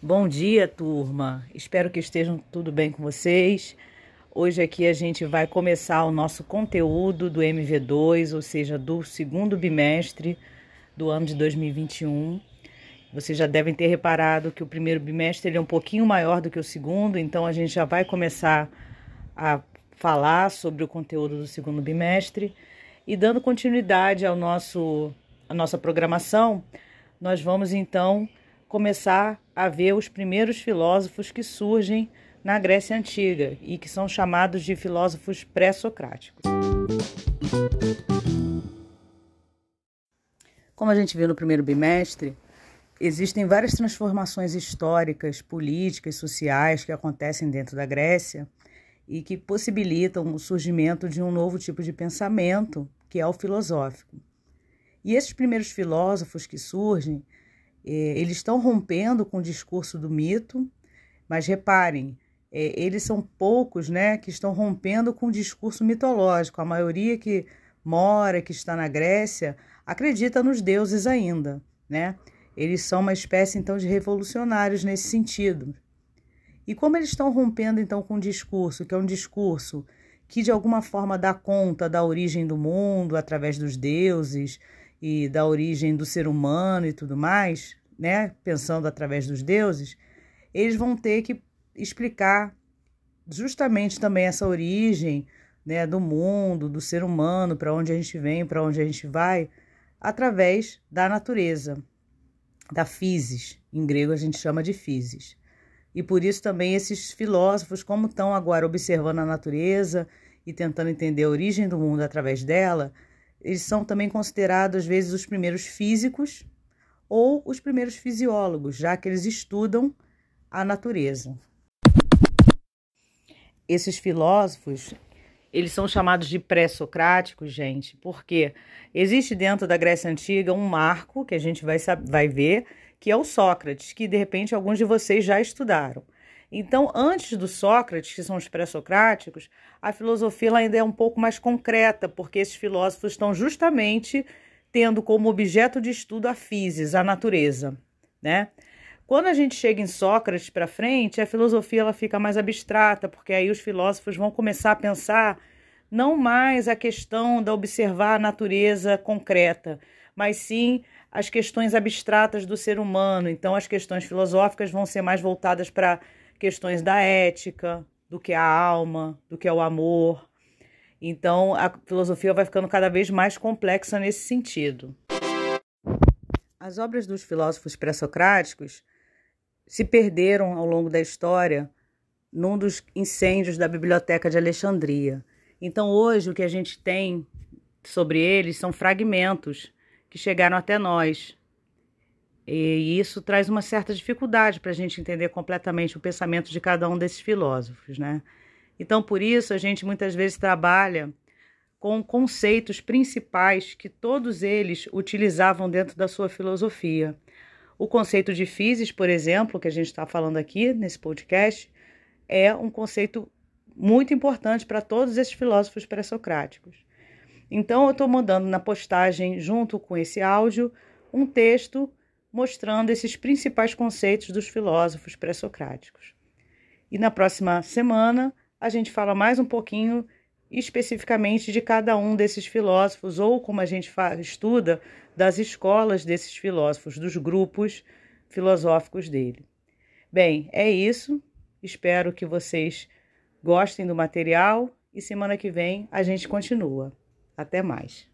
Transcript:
Bom dia, turma. Espero que estejam tudo bem com vocês. Hoje aqui a gente vai começar o nosso conteúdo do MV2, ou seja, do segundo bimestre do ano de 2021. Vocês já devem ter reparado que o primeiro bimestre é um pouquinho maior do que o segundo, então a gente já vai começar a falar sobre o conteúdo do segundo bimestre e dando continuidade ao nosso à nossa programação, nós vamos então começar a ver os primeiros filósofos que surgem na Grécia Antiga e que são chamados de filósofos pré-socráticos. Como a gente viu no primeiro bimestre, existem várias transformações históricas, políticas, sociais que acontecem dentro da Grécia e que possibilitam o surgimento de um novo tipo de pensamento, que é o filosófico. E esses primeiros filósofos que surgem eles estão rompendo com o discurso do mito, mas reparem, é, eles são poucos né, que estão rompendo com o discurso mitológico. A maioria que mora, que está na Grécia, acredita nos deuses ainda. Né? Eles são uma espécie então de revolucionários nesse sentido. E como eles estão rompendo então com o discurso, que é um discurso que de alguma forma dá conta da origem do mundo através dos deuses e da origem do ser humano e tudo mais, né, pensando através dos deuses, eles vão ter que explicar justamente também essa origem né, do mundo, do ser humano, para onde a gente vem, para onde a gente vai, através da natureza, da physis. Em grego a gente chama de physis. E por isso também esses filósofos, como estão agora observando a natureza e tentando entender a origem do mundo através dela, eles são também considerados às vezes os primeiros físicos ou os primeiros fisiólogos, já que eles estudam a natureza. Esses filósofos, eles são chamados de pré-socráticos, gente, porque existe dentro da Grécia Antiga um marco que a gente vai, vai ver, que é o Sócrates, que de repente alguns de vocês já estudaram. Então, antes do Sócrates, que são os pré-socráticos, a filosofia ainda é um pouco mais concreta, porque esses filósofos estão justamente tendo como objeto de estudo a physis, a natureza, né? Quando a gente chega em Sócrates para frente, a filosofia ela fica mais abstrata, porque aí os filósofos vão começar a pensar não mais a questão da observar a natureza concreta, mas sim as questões abstratas do ser humano. Então, as questões filosóficas vão ser mais voltadas para questões da ética, do que a alma, do que é o amor, então, a filosofia vai ficando cada vez mais complexa nesse sentido. As obras dos filósofos pré-socráticos se perderam ao longo da história num dos incêndios da Biblioteca de Alexandria. Então, hoje, o que a gente tem sobre eles são fragmentos que chegaram até nós. E isso traz uma certa dificuldade para a gente entender completamente o pensamento de cada um desses filósofos, né? Então, por isso, a gente muitas vezes trabalha com conceitos principais que todos eles utilizavam dentro da sua filosofia. O conceito de physis, por exemplo, que a gente está falando aqui nesse podcast, é um conceito muito importante para todos esses filósofos pré-socráticos. Então, eu estou mandando na postagem, junto com esse áudio, um texto mostrando esses principais conceitos dos filósofos pré-socráticos. E na próxima semana a gente fala mais um pouquinho especificamente de cada um desses filósofos, ou como a gente estuda, das escolas desses filósofos, dos grupos filosóficos dele. Bem, é isso. Espero que vocês gostem do material e semana que vem a gente continua. Até mais.